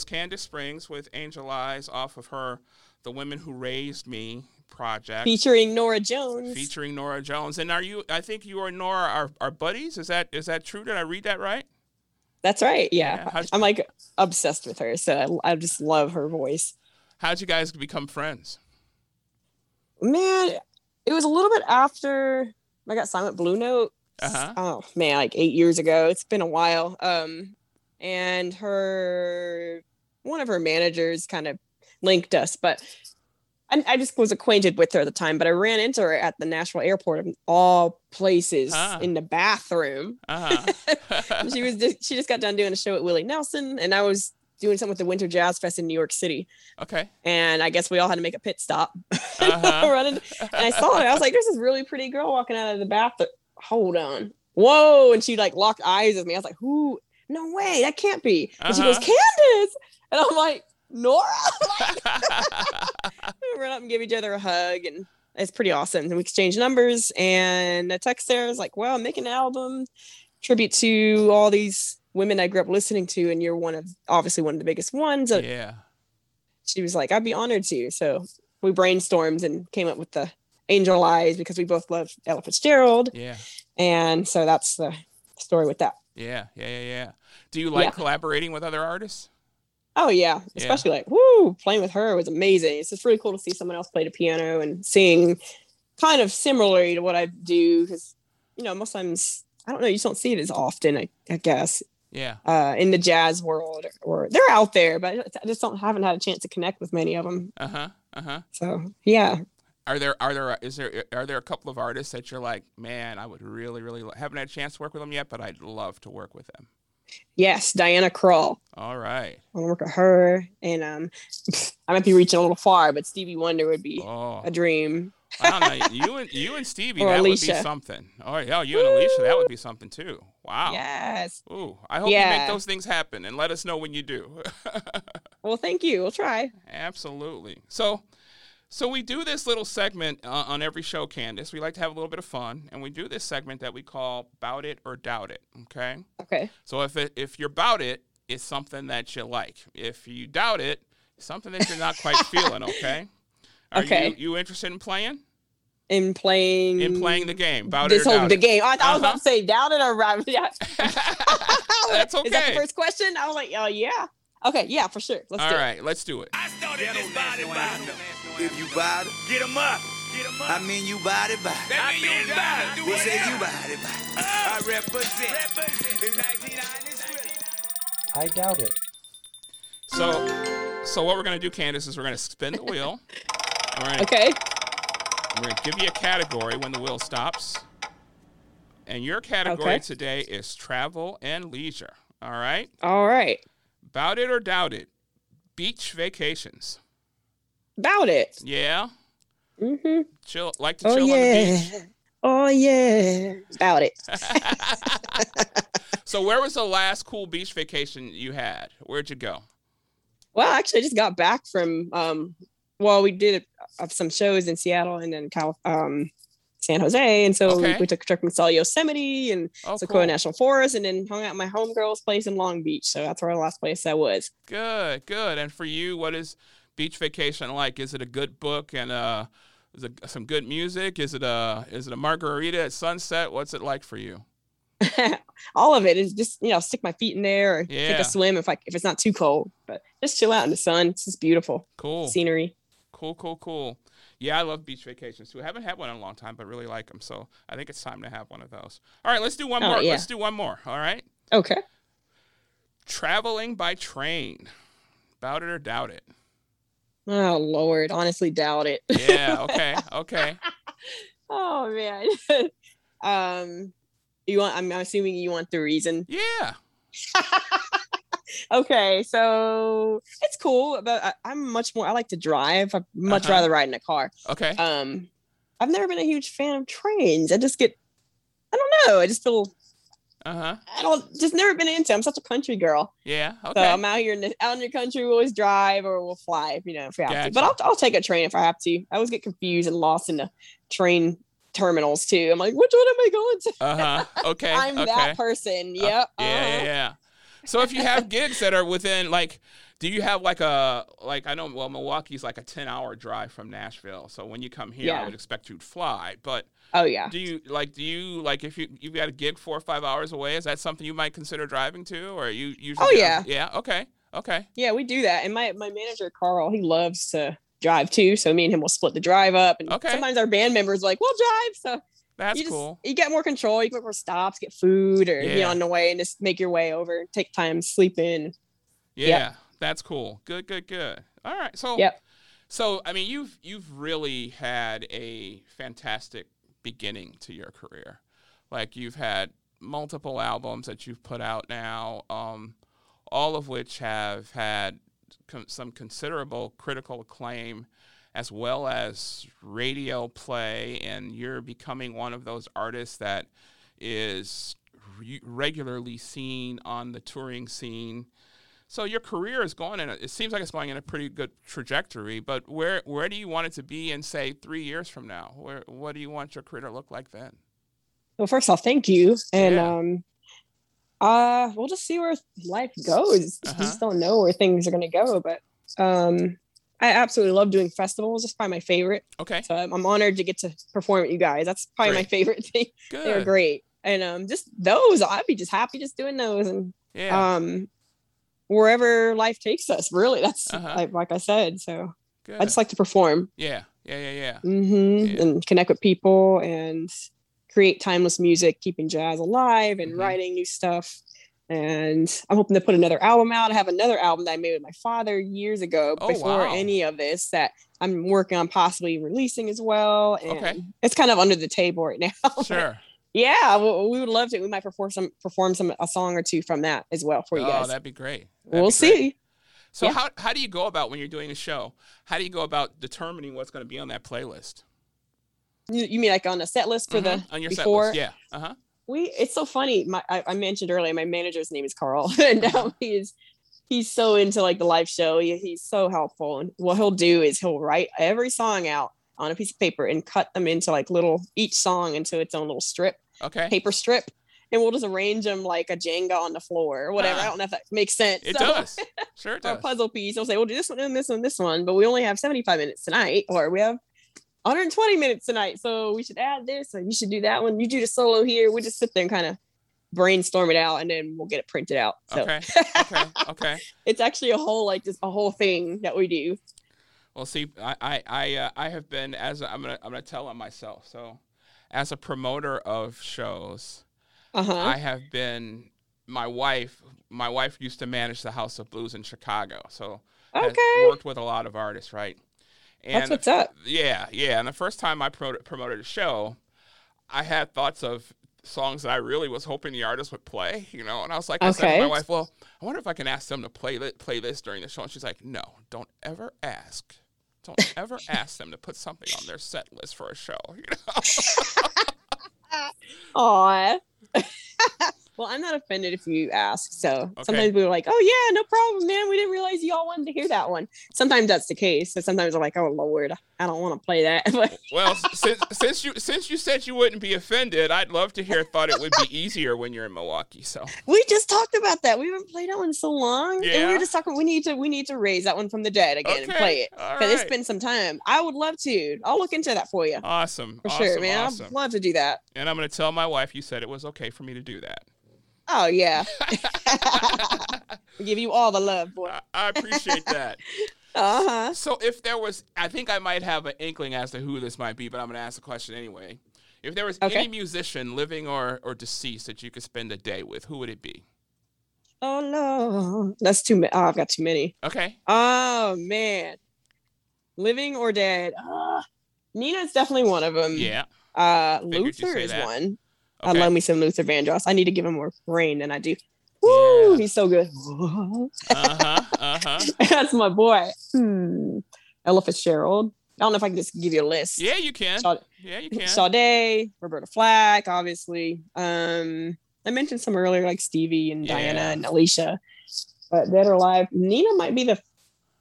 Was Candace Springs with Angel Eyes off of her "The Women Who Raised Me" project, Featuring Norah Jones. featuring Norah Jones. And are you? I think you and Norah are, are buddies. Is that is that true? Did I read that right? That's right. Yeah. Yeah, I'm like obsessed with her. So I, I just love her voice. How'd you guys become friends? Man, it was a little bit after I got with Blue Note. Uh-huh. Oh man, like eight years ago. It's been a while. Um, and her one of her managers kind of linked us, but I, I just was acquainted with her at the time. But I ran into her at the Nashville airport of all places Ah. in the bathroom. Uh-huh. she was just, she just got done doing a show at Willie Nelson, and I was doing something with the Winter Jazz Fest in New York City. okay. And I guess we all had to make a pit stop. Uh-huh. Running, and I saw her. I was like, "There's this really pretty girl walking out of the bathroom. Hold on, whoa!" And she like locked eyes with me. I was like, "Who? No way, that can't be." And she goes, Uh-huh. "Candace," and I'm like, "Norah." we run up and give each other a hug, and it's pretty awesome. And we exchange numbers, and I text her. I was like, "Well, I'm making an album tribute to all these women I grew up listening to, and you're one of obviously one of the biggest ones." And yeah. she was like, I'd be honored to. So we brainstormed and came up with the Angel Eyes because we both love Ella Fitzgerald. Yeah. And so that's the story with that. Yeah. Yeah. Yeah. Yeah. Do you like Yeah. collaborating with other artists? Oh yeah. Yeah. Especially like, woo, playing with her was amazing. It's just really cool to see someone else play the piano and sing kind of similarly to what I do. Cause you know, most times I don't know, you just don't see it as often, I, I guess, Yeah. uh, in the jazz world or, they're out there, but I just don't haven't had a chance to connect with many of them. Uh huh. Uh huh. So yeah, Are there are there is there are there a couple of artists that you're like, man, I would really really haven't had a chance to work with them yet, but I'd love to work with them. Yes, Diana Krall. All right. I want to work with her, and um, I might be reaching a little far, but Stevie Wonder would be Oh, a dream. I don't know. You and you and Stevie, Or that would be Alicia. something. Oh yeah, you and Alicia, that would be something too. Wow. Yes. Ooh, I hope you make those things happen and let us know when you do. Well, thank you. We'll try. Absolutely. So, so we do this little segment uh, on every show, Candace. We like to have a little bit of fun, and we do this segment that we call "Bout It or Doubt It." Okay. Okay. So if it, if you're about it, it's something that you like. If you doubt it, it's something that you're not quite feeling. Okay. Are Okay. You, you interested in playing? In playing. In playing the game, about this it or whole doubt the it. game. I, I was Uh-huh. about to say down it or right. Yeah. That's okay. Is that the first question? I was like, oh yeah. Okay, yeah, for sure. Let's All do right, let's do it. I started this body body. If you bout it, Get 'em up. Get 'em up. I mean you bout it, bout it. That mean you body. They say you bout it, bout. I represent. Represent. It's 1993. I doubt it. So, so what we're gonna do, Candace, is we're gonna spin the wheel. We're gonna. Okay. we're gonna give you a category when the wheel stops, and your category Okay. today is travel and leisure. All right, All right. about it or doubt it. Beach vacations. About it. Yeah, Mm-hmm. chill. Like to Oh chill on the beach. Oh yeah. About it. So, where was the last cool beach vacation you had? Where'd you go? Well, actually, I just got back from um. Well, we did uh, some shows in Seattle and then Cal- um, San Jose, and so Okay. we, we took a trip and saw Yosemite and Oh, Sequoia cool. National Forest, and then hung out at my homegirl's place in Long Beach. So that's where the last place I was. Good, good. And for you, what is beach vacation like? Is it a good book and uh, is it some good music? Is it a is it a margarita at sunset? What's it like for you? All of it is just you know stick my feet in there or take a swim if I if it's not too cold, but just chill out in the sun. It's just beautiful Cool, scenery. cool, cool, cool. Yeah, I love beach vacations too. I haven't had one in a long time, but really like them. So I think it's time to have one of those. All right, let's do one Oh, more. yeah. Let's do one more. All right, Okay. traveling by train. About it or doubt it. Oh Lord, honestly doubt it. Yeah. Okay. Okay. oh man. um, you want? I'm assuming you want the reason. Yeah. okay, so it's cool, but I, I'm much more. I like to drive. I much Uh-huh. rather ride in a car. Okay. Um, I've never been a huge fan of trains. I just get, I don't know. I just feel Uh huh. I don't just never been into. I'm such a country girl, Yeah. Okay. so I'm out here in the out in the country. We always drive or we'll fly, if, you know, if we have to. But I'll I'll take a train if I have to. I always get confused and lost in the train terminals too. I'm like, which one am I going to? Uh huh. Okay. I'm okay. that person. Uh, Yep. yeah, yeah, uh-huh. yeah. So if you have gigs that are within like, do you have like a like I know well Milwaukee's like a ten hour drive from Nashville. So when you come here, I would expect you'd fly. But oh yeah. do you like do you like if you you've got a gig four or five hours away? Is that something you might consider driving to, or are you usually? Oh, yeah. Yeah. Okay. Okay. Yeah, we do that. And my my manager Carl, he loves to drive too. So me and him will split the drive up. And Okay. sometimes our band members are like, we'll drive. So That's you just cool. you get more control. You get more stops, get food, or be Yeah. on the way and just make your way over. Take time, sleep in. Yeah, that's cool. Good, good, good. All right. So Yep. So I mean, you've you've really had a fantastic beginning to your career. Like you've had multiple albums that you've put out now, um, all of which have had con- some considerable critical acclaim, as well as radio play. And you're becoming one of those artists that is re- regularly seen on the touring scene. So your career is going in. A, it seems like it's going in a pretty good trajectory. But where where do you want it to be in say three years from now? Where what do you want your career to look like then? Well, first off, thank you. And Yeah. um uh we'll just see where life goes. Uh-huh. Just don't know where things are gonna go. But um I absolutely love doing festivals. It's probably my favorite. Okay, So I'm, I'm honored to get to perform with you guys. That's probably my favorite thing. They're great. And um just those, I'd be just happy just doing those and Yeah, um wherever life takes us, really. That's Uh-huh. like, like I said. So good. I just like to perform yeah, yeah, yeah, yeah. Mm-hmm. Yeah. and connect with people and create timeless music, keeping jazz alive and Mhm. writing new stuff. And I'm hoping to put another album out. I have another album that I made with my father years ago Oh, before wow. any of this that I'm working on possibly releasing as well. And Okay. it's kind of under the table right now. Sure. Yeah, we, we would love to. We might perform some perform some a song or two from that as well for you oh, guys. Oh, that'd be great. That'd we'll be great. see. So Yeah. how how do you go about when you're doing a show? How do you go about determining what's going to be on that playlist? You, you mean like on the set list for Mhm, the on your before? set list? Yeah. Uh huh. we it's so funny my I, I mentioned earlier my manager's name is carl and now he's he's so into like the live show he, he's so helpful and what he'll do is he'll write every song out on a piece of paper and cut them into like little each song into its own little strip Okay. paper strip and we'll just arrange them like a jenga on the floor or whatever Ah. i don't know if that makes sense It So- does. Sure it or does. puzzle piece he'll say we'll do this one and this one this one but we only have 75 minutes tonight or we have 120 minutes tonight so we should add this and you should do that one you do the solo here we just sit there and kind of brainstorm it out and then we'll get it printed out so Okay. Okay. Okay. it's actually a whole like just a whole thing that we do Well, see, I I I, uh, I have been as a, I'm gonna I'm gonna tell on myself. So, as a promoter of shows, uh-huh I have been my wife. My wife used to manage the House of Blues in Chicago, so has okay worked with a lot of artists, right? that's what's up Yeah, yeah. And the first time I promoted promoted a show, I had thoughts of songs that I really was hoping the artist would play, you know. And I was like, I said to Okay. my wife, "Well, I wonder if I can ask them to play play this during the show." And she's like, "No, don't ever ask." Don't ever ask them to put something on their set list for a show. You know? Aw. well, I'm not offended if you ask. So Okay. sometimes we were like, "Oh yeah, no problem, man. We didn't realize y'all wanted to hear that one." Sometimes that's the case. So sometimes I'm like, "Oh Lord, I don't want to play that." But Well, since since you since you said you wouldn't be offended, I'd love to hear. Thought it would be easier when you're in Milwaukee. So we just talked about that. We haven't played that one in so long, and we Yeah. were just talking. We need to we need to raise that one from the dead again and play it because it's right. been some time. I would love to. I'll look into that for you awesome. for awesome, sure, man. Awesome. I'd love to do that. And I'm going to tell my wife you said it was okay for me to do that. Oh yeah, give you all the love, boy. I, I appreciate that. Uh huh. So if there was, I think I might have an inkling as to who this might be, but I'm going to ask the question anyway. If there was Okay. any musician, living or, or deceased, that you could spend a day with, who would it be? Oh no, that's too many. Oh, I've got too many. Okay. Oh man, living or dead? Uh, Nina's definitely one of them. Yeah. Uh, Luther is that. one. Okay. I love me some Luther Vandross. I need to give him more rain than I do. Woo, Yeah. he's so good. Uh huh. Uh huh. That's my boy. Hmm. Ella Fitzgerald. I don't know if I can just give you a list. Yeah, you can. Sa- Yeah, you can. Sade, Roberta Flack, obviously. Um, I mentioned some earlier, like Stevie and Diana Yeah. and Alicia. But dead or alive, Nina might be the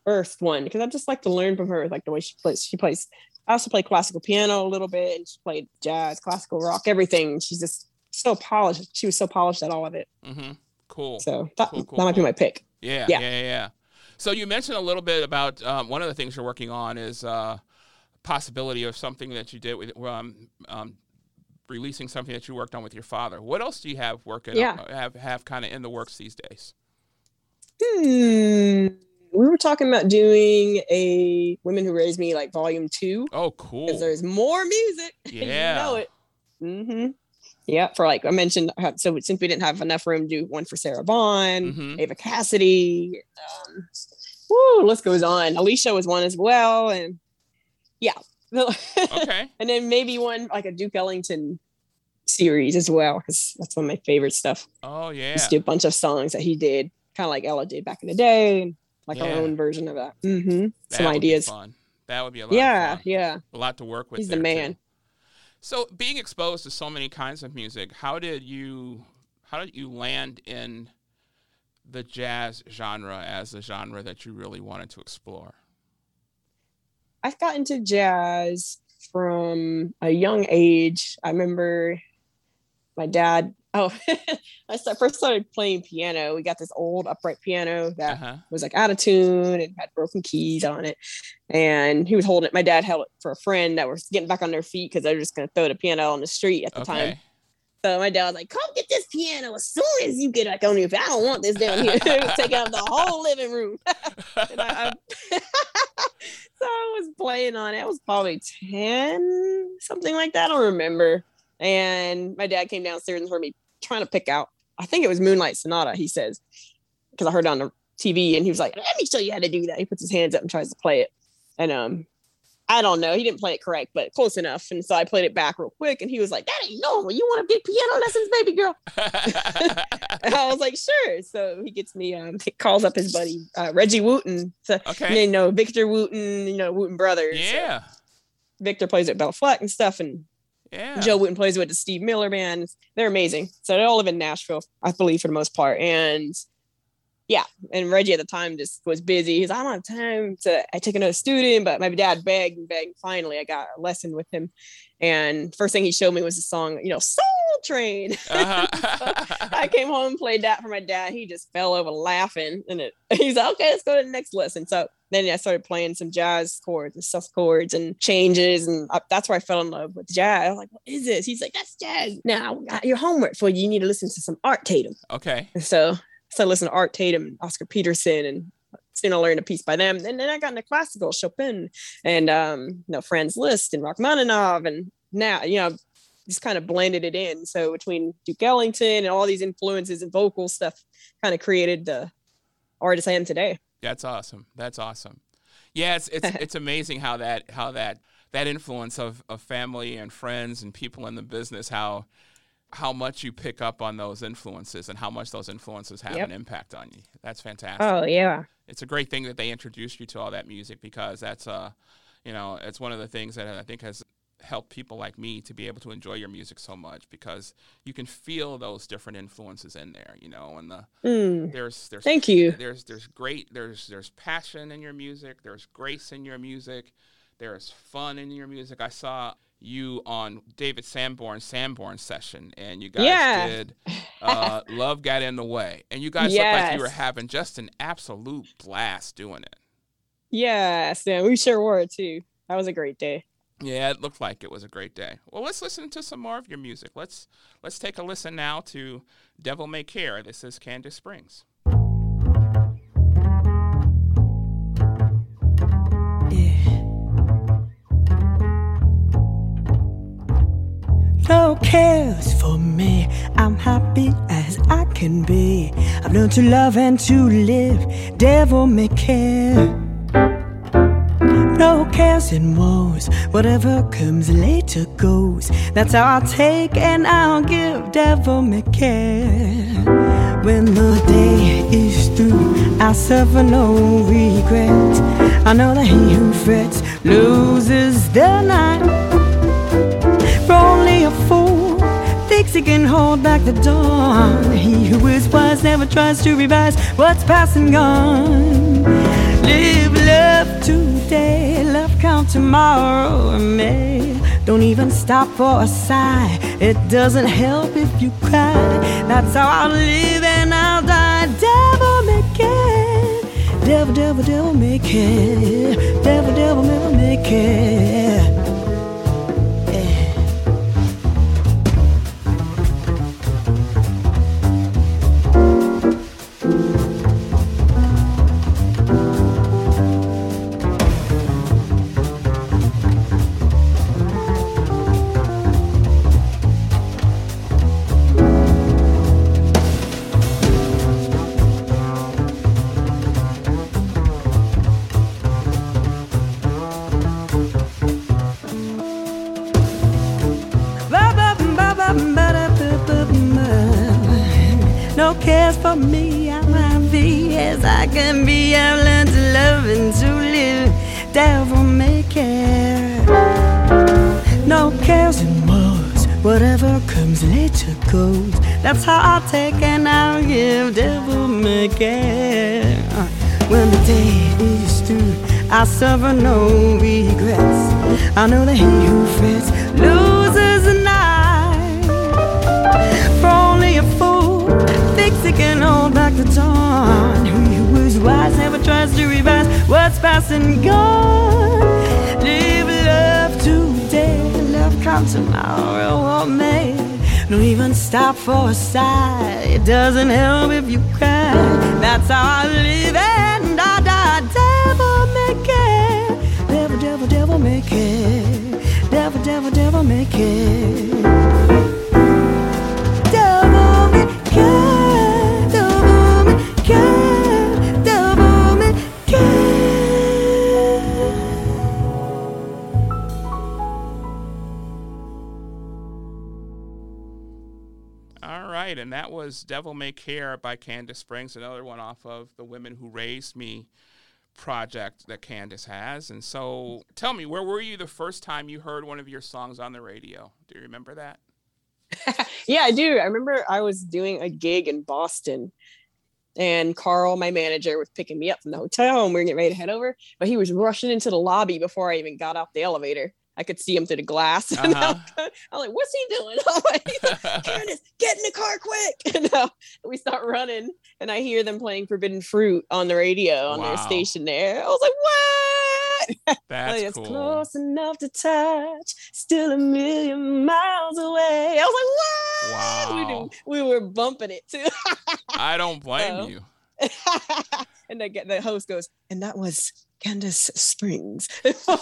first one because I just like to learn from her, like the way she plays. She plays. I also play classical piano a little bit, and she played jazz, classical rock, everything. She's just so polished. She was so polished at all of it. Mm-hmm. Cool. So that, Cool, cool, that might be my pick. Yeah, yeah, Yeah. yeah. So you mentioned a little bit about um, one of the things you're working on is uh, possibility of something that you did with um, um, releasing something that you worked on with your father. What else do you have working? Yeah. have have kind of in the works these days? Hmm. We were talking about doing a Women Who Raised Me like volume two Oh, cool. because there's more music. Yeah. you know it. Mm-hmm. Yeah, for like I mentioned, uh, so since we didn't have enough room to do one for Sarah Vaughan, Mhm. Eva Cassidy, um, woo, list goes on. Alicia was one as well, and yeah, Okay. and then maybe one like a Duke Ellington series as well, because that's one of my favorite stuff. Oh yeah. Just do a bunch of songs that he did, kind of like Ella did back in the day, and like Yeah. our own version of that. Mm-hmm. That Some would be ideas. fun. That would be a lot. Yeah, Of fun. yeah. A lot to work with. He's the there, too. man. So, being exposed to so many kinds of music, how did you how did you land in the jazz genre as a genre that you really wanted to explore? I've got into jazz from a young age. I remember my dad. Oh, I first started playing piano. We got this old upright piano that Uh-huh. was like out of tune and had broken keys on it. And he was holding it. My dad held it for a friend that was getting back on their feet because they were just going to throw the piano on the street at the time. So my dad was like, "Come get this piano as soon as you get back on your feet. I don't want this down here. Take out the whole living room." and I, I so I was playing on it. I was probably ten, something like that. I don't remember. And my dad came downstairs and heard me trying to pick out. I think it was Moonlight Sonata. He says because I heard it on the TV, and he was like, "Let me show you how to do that." He puts his hands up and tries to play it, and um. I don't know. He didn't play it correct, but close enough. And so I played it back real quick, and he was like, "That ain't normal. You want to get piano lessons, baby girl?" And I was like, sure. So he gets me, um, he calls up his buddy, uh, Reggie Wooten. So, okay. you know, Victor Wooten, you know, Wooten Brothers. So Yeah. Victor plays at Béla Fleck and stuff. And Yeah. Joe Wooten plays with the Steve Miller band. They're amazing. So they all live in Nashville, I believe, for the most part. And yeah, and Reggie at the time just was busy. He's, like, I don't have time to I took another student, but my dad begged and begged. Finally, I got a lesson with him. And first thing he showed me was the song, you know, Soul Train. Uh-huh. I came home and played that for my dad. He just fell over laughing, and it, he's like, "Okay, let's go to the next lesson." So then I started playing some jazz chords and sus chords and changes, and I, that's where I fell in love with jazz. I was like, "What is this?" He's like, "That's jazz." Now, your homework for you. You need to listen to some Art Tatum. okay. And so, so I listened to Art Tatum, and Oscar Peterson, and soon I learned a piece by them. And then I got into classical, Chopin, and um, you know, Franz Liszt and Rachmaninoff, and now you know, just kind of blended it in. So between Duke Ellington and all these influences and vocal stuff, kind of created the artist I am today. That's awesome. That's awesome. Yeah, it's it's it's amazing how that how that that influence of, of family and friends and people in the business how how much you pick up on those influences and how much those influences have Yep. an impact on you. That's fantastic. Oh yeah, It's a great thing that they introduced you to all that music because that's uh you know, it's one of the things that I think has helped people like me to be able to enjoy your music so much because you can feel those different influences in there, you know, and the Mm, there's there's thank you. there's there's great there's there's passion in your music there's grace in your music there's fun in your music i saw you on david sanborn's sanborn session and you guys Yeah. did uh, love got in the way and you guys looked like you were having just an absolute blast doing it Yes, yeah, we sure were too. That was a great day. Yeah it looked like it was a great day well let's listen to some more of your music let's let's take a listen now to devil may care this is candace springs No cares for me. I'm happy as I can be. I've learned to love and to live. Devil may care. No cares and woes. Whatever comes later goes. That's how I'll take and I'll give. Devil may care. When the day is through, I suffer no regret. I know that he who frets loses the night. For only a fool thinks he can hold back the dawn. He who is wise never tries to revise what's past and gone. Live love day, love come tomorrow or May. Don't even stop for a sigh. It doesn't help if you cry. That's how I'll live and I'll die. Devil make it, Devil, devil, devil make it, Devil, devil, devil make it. For me, I'm happy as I can be. I've learned to love and to live. Devil may care. No cares and woes. Whatever comes later goes. That's how I take and I'll give. Devil may care. When the day is through, I suffer no regrets. I know that he who frets loses he can hold back the dawn. He is wise never tries to revise what's past and gone. Live love today, love come tomorrow or may. Don't even stop for a sigh. It doesn't help if you cry. That's how I live and I die. Devil may care. Devil, devil, devil make it, Devil, devil, devil may care. Was Devil May Care by Candace Springs, another one off of the Women Who Raised Me project that Candace has. And so tell me, where were you the first time you heard one of your songs on the radio? Do you remember that? yeah, I do. I remember I was doing a gig in Boston and Carl, my manager, was picking me up from the hotel and we were getting ready to head over, but he was rushing into the lobby before I even got off the elevator. I could see him through the glass. And Uh-huh. I'm, I'm like, what's he doing? I'm like, Candace, get in the car quick. And uh, we start running and I hear them playing Forbidden Fruit on the radio on their station there. I was like, what? That's Like, it's cool. close enough to touch, still a million miles away. I was like, what? We, Wow. we were bumping it too. I don't blame Oh. you. and the, the host goes, and that was Candace Springs. Like, woo!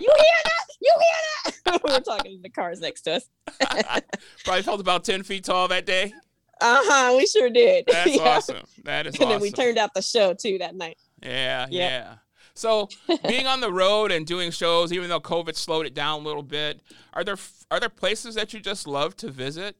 You hear that? You hear that? we were talking in the cars next to us. Probably felt about 10 feet tall that day. Uh huh. We sure did. That's Yeah. awesome. That is And then we turned out the show too that night. Yeah, Yep. yeah. So being on the road and doing shows, even though COVID slowed it down a little bit, are there are there places that you just love to visit?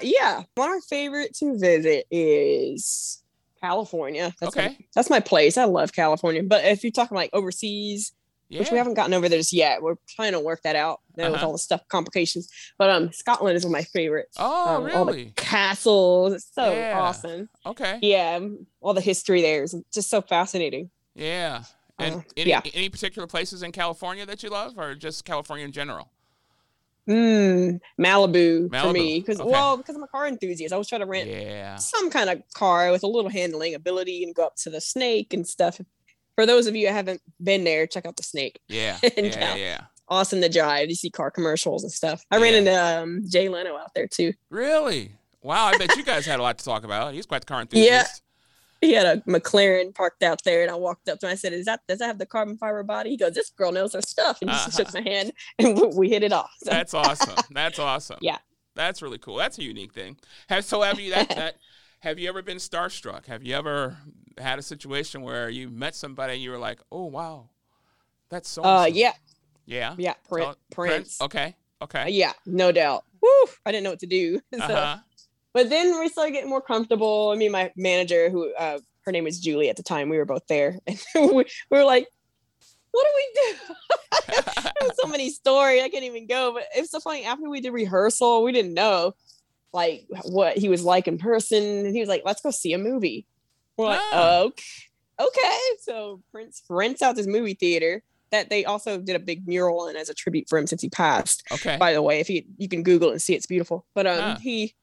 Yeah. One of our favorite to visit is California. That's my- Okay. that's my place. I love California. But if you're talking like overseas, Yeah. which we haven't gotten over there just yet, we're trying to work that out you know, with Uh-huh. all the stuff complications. But um, Scotland is one of my favorites. Oh, Um, all the castles. It's so Yeah. awesome. Okay. Yeah, um, all the history there is just so fascinating. Yeah. And Uh, any yeah. any particular places in California that you love, or just California in general? Mm, Malibu, for me because okay. well, because I'm a car enthusiast. I was trying to rent Yeah. some kind of car with a little handling ability and go up to the snake and stuff. For those of you who haven't been there, check out the snake. Yeah. Yeah. Yeah. Awesome to drive. You see car commercials and stuff. I ran into um, Jay Leno out there too. Really? Wow. I bet you guys had a lot to talk about. He's quite the car Yeah. enthusiast. He had a McLaren parked out there, and I walked up to him. I said, "Is that does that have the carbon fiber body?" He goes, "This girl knows her stuff," and he just shook my hand, and we- hit it off. So, That's awesome. That's awesome. Yeah. That's really cool. That's a unique thing. Have so have you that that have you ever been starstruck? Have you ever had a situation where you met somebody and you were like, "Oh wow, that's so." uh, yeah, Yeah. yeah, Prin- Tell- Prince. Okay. Uh, Okay. yeah, no doubt. Woo! I didn't know what to do. So, Uh-huh. But then we started getting more comfortable. I mean, my manager, who uh, her name was Julie at the time, we were both there, and we, we were like, "What do we do?" So many stories I can't even go. But it's so funny. After we did rehearsal, we didn't know like what he was like in person, and he was like, "Let's go see a movie." We're like, Ah. "Okay, okay." So Prince rents out this movie theater that they also did a big mural in as a tribute for him since he passed Okay. by the way if you you can google and see it's beautiful but um Ah. he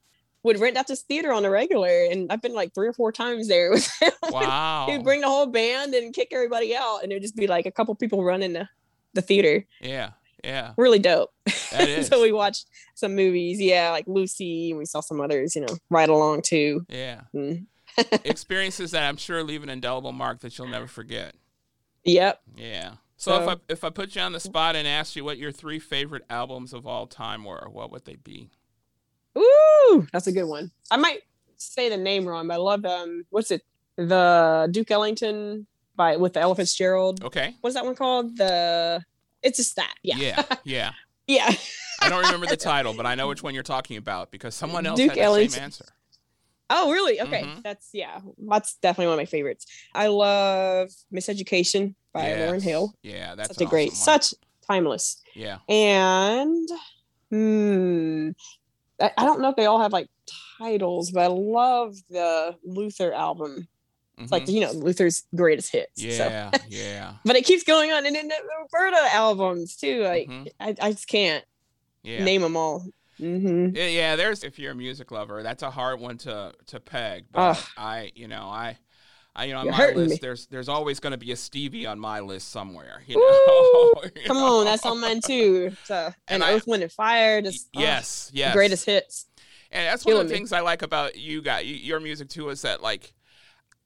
would rent out this theater on a regular, and I've been like three or four times there with him. Wow. He'd bring the whole band and kick everybody out, and it'd just be like a couple people running the, the theater. yeah. Yeah. Really dope. That is. so we watched some movies, yeah, like Lucy, and we saw some others, you know, right along too. yeah. Mm. Experiences that I'm sure leave an indelible mark that you'll never forget. Yep. Yeah. So, if I if I put you on the spot and asked you what your three favorite albums of all time were, what would they be? Ooh, that's a good one. I might say the name wrong, but I love um, what's it? The Duke Ellington by with the Ella Fitzgerald. Okay. What's that one called? The it's just that. Yeah. Yeah. Yeah. Yeah. I don't remember the title, but I know which one you're talking about because someone else Duke had the Ellington. same answer. Oh, really? Okay. Mhm. That's yeah. That's definitely one of my favorites. I love Miseducation by Lauryn Hill. Yeah, that's such a an great, one. such timeless. Yeah. And hmm, I, I don't know if they all have like titles, but I love the Luther album. It's like Mhm. you know Luther's greatest hits. So. yeah, yeah, But it keeps going on, and then the Roberta albums too. Like Mhm. I, I just can't yeah. name them all. hmm Yeah, yeah, there's if you're a music lover, that's a hard one to to peg. But Ugh. I, you know, I, I, you know, on You're my list, me. there's there's always going to be a Stevie on my list somewhere. You know, You Come know? on, that's on mine too. So, And and I- Earth, Wind, and Fire. Just ugh, Yes, yes. greatest hits. And that's one of killing the me. things I like about you got your music too is that like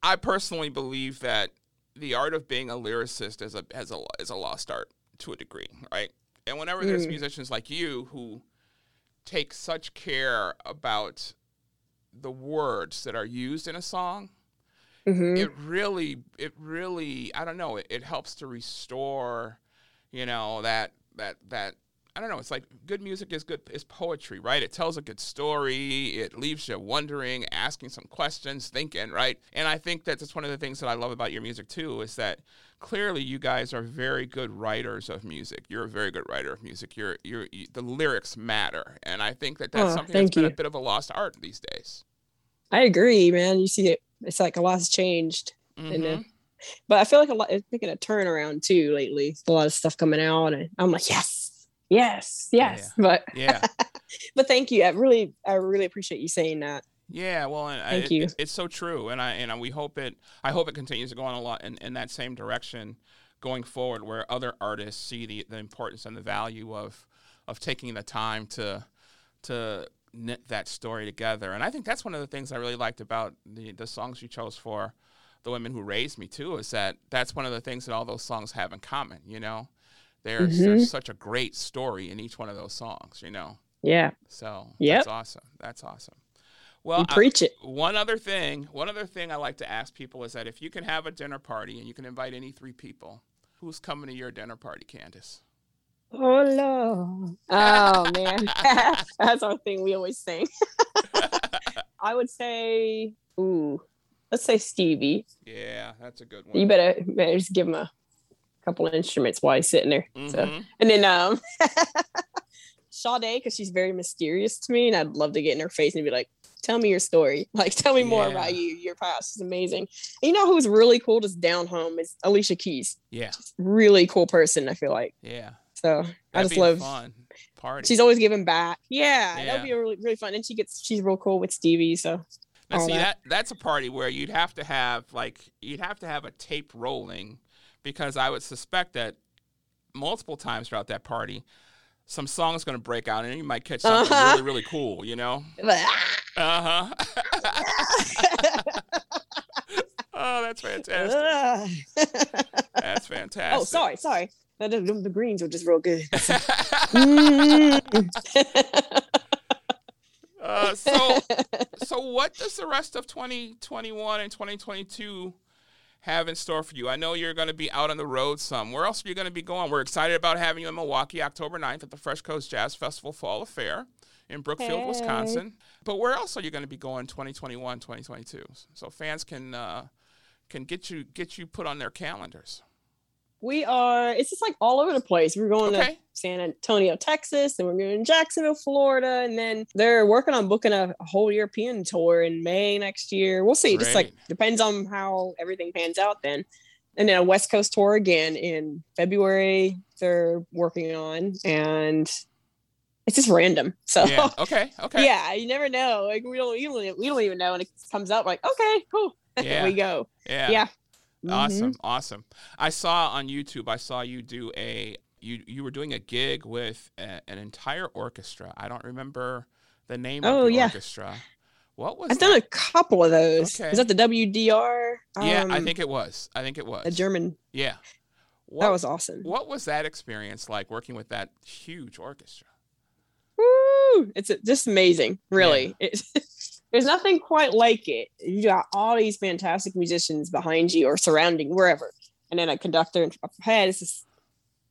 I personally believe that the art of being a lyricist is a has a is a lost art to a degree, right? And whenever there's Mm. musicians like you who take such care about the words that are used in a song, hmm it really it really I don't know, it, it helps to restore, you know, that that that I don't know. It's like good music is good is poetry, right? It tells a good story. It leaves you wondering, asking some questions, thinking, right? And I think that that's one of the things that I love about your music too is that clearly you guys are very good writers of music. You're a very good writer of music. You're you're you, the lyrics matter, and I think that that's Oh, something that's thank been a bit of a lost art these days. I agree, man. You see it. It's like a lot's changed. And, uh, but I feel like a lot it's making a turnaround too lately. A lot of stuff coming out, and I'm like, yes, yes, yes. But Yeah. but thank you. I really I really appreciate you saying that. Yeah, well, and I- Thank it- you. It's, it's so true, and I and I- we hope it. I hope it continues to go on a lot in, in that same direction going forward, where other artists see the, the importance and the value of of taking the time to to knit that story together. And I think that's one of the things I really liked about the the songs you chose for the women who raised me too, is that that's one of the things that all those songs have in common. You know, there's Mhm. there's such a great story in each one of those songs. You know. Yeah, So Yep. that's awesome. That's awesome. Well, you I- preach it. one other thing, one other thing I like to ask people is that if you can have a dinner party and you can invite any three people, who's coming to your dinner party, Candace? Oh Lord. Oh man. That's our thing we always sing. I would say, ooh, let's say Stevie. yeah, that's a good one. You better, better just give him a couple of instruments while he's sitting there. So Mhm. and then um Sade, because she's very mysterious to me, and I'd love to get in her face and be like, tell me your story. Like tell me more Yeah. about you, your past. She's amazing. And you know who's really cool just down home is Alicia Keys. Yeah, Really cool person, I feel like. yeah. So I That'd just be love fun party. she's always giving back. Yeah, Yeah. that'd be really really fun. And she gets she's real cool with Stevie. So now, see that. that that's a party where you'd have to have like you'd have to have a tape rolling, because I would suspect that multiple times throughout that party, some song's going to break out and you might catch something Uh-huh. really really cool. You know? Uh huh. oh, that's fantastic. That's fantastic. oh, sorry, sorry. The, greens were just real good. uh, so, so what does the rest of 2021 and 2022 have in store for you? I know you're going to be out on the road some. Where else are you going to be going? We're excited about having you in Milwaukee October 9th at the Fresh Coast Jazz Festival Fall Affair in Brookfield, Hey. Wisconsin. But where else are you going to be going 2021, 2022? So fans can uh, can get you get you put on their calendars. We are. It's just like all over the place. We're going Okay. to San Antonio, Texas, and we're going to Jacksonville, Florida, and then they're working on booking a, whole European tour in May next year. We'll see. Just like depends on how everything pans out then. And then a West Coast tour again in February. They're working on and it's just random. So Yeah. Okay. Okay. yeah, you never know. Like we don't, we don't, we don't even know, and it comes up like, okay, cool, Yeah. we go. Yeah. Yeah. Awesome, Mhm. awesome. I saw on YouTube. I saw you do a you you were doing a gig with a, an entire orchestra. I don't remember the name Oh, of the yeah. orchestra. What was I've done a couple of those. Okay. Is that the WDR? yeah, I Um, think it was. I think it was. a German. yeah. What, That was awesome. What was that experience like working with that huge orchestra? Woo! It's just amazing, really. It's, there's nothing quite like it. You got all these fantastic musicians behind you or surrounding wherever, and then a conductor up ahead. It's just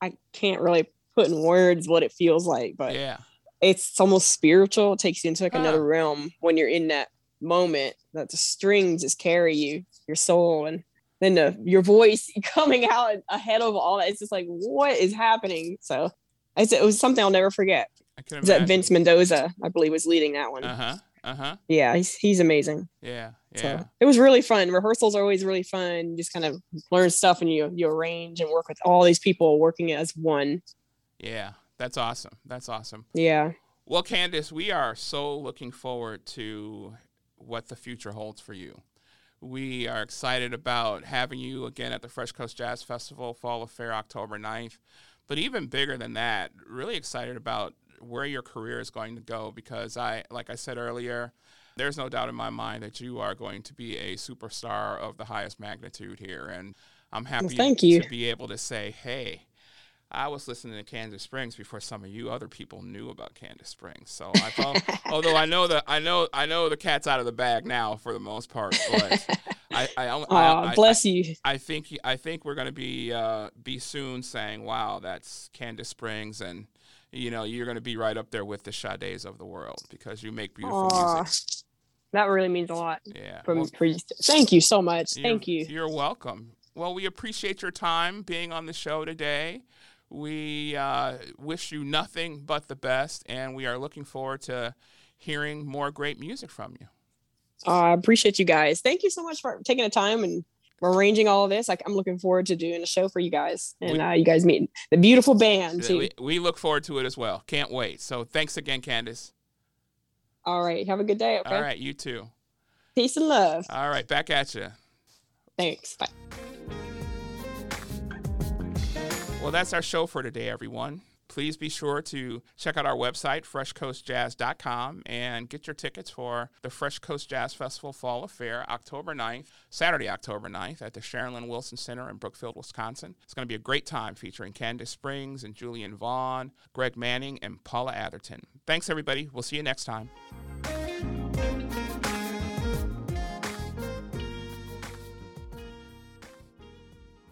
I can't really put in words what it feels like, but yeah. it's almost spiritual. It takes you into like Huh. another realm when you're in that moment that the strings just carry you, your soul, and then the, your voice coming out ahead of all that. It's just like, what is happening? So it's, it was something I'll never forget. I that. Vince Mendoza, I believe, was leading that one. Uh huh. Uh huh. Yeah, he's he's amazing. Yeah. So Yeah. it was really fun. Rehearsals are always really fun. You just kind of learn stuff and you you arrange and work with all these people working as one. Yeah. That's awesome. That's awesome. Yeah. Well, Candace, we are so looking forward to what the future holds for you. We are excited about having you again at the Fresh Coast Jazz Festival Fall Affair October 9th. But even bigger than that, really excited about where your career is going to go because I like I said earlier, there's no doubt in my mind that you are going to be a superstar of the highest magnitude here and I'm happy thank you. to be able to say, "Hey, I was listening to Candace Springs before some of you other people knew about Candace Springs. So I felt, although I know that I know I know the cat's out of the bag now for the most part, but I I, I, Aw, I, bless you. I think I think we're gonna be uh, be soon saying, "Wow, that's Candace Springs," and you know you're gonna be right up there with the Sade's of the world because you make beautiful Aw, music. that really means a lot. Yeah. From well, for. Thank you so much. Thank you. You're welcome. Well, we appreciate your time being on the show today. We uh, wish you nothing but the best, and we are looking forward to hearing more great music from you. Uh, I appreciate you guys. Thank you so much for taking the time and arranging all of this. Like I'm looking forward to doing a show for you guys and We- uh, you guys meet the beautiful band too. We, we look forward to it as well. Can't wait. So thanks again, Candace. all right. Have a good day. Okay. All right, you too. Peace and love. All right, back at you. Thanks. Bye. Well, that's our show for today, everyone. Please be sure to check out our website, freshcoastjazz.com, and get your tickets for the Fresh Coast Jazz Festival Fall Affair, October 9th, Saturday, October 9th, at the Sharon Lynne Wilson Center in Brookfield, Wisconsin. It's going to be a great time featuring Candace Springs and Julian Vaughn, Greg Manning, and Paula Atherton. Thanks, everybody. We'll see you next time.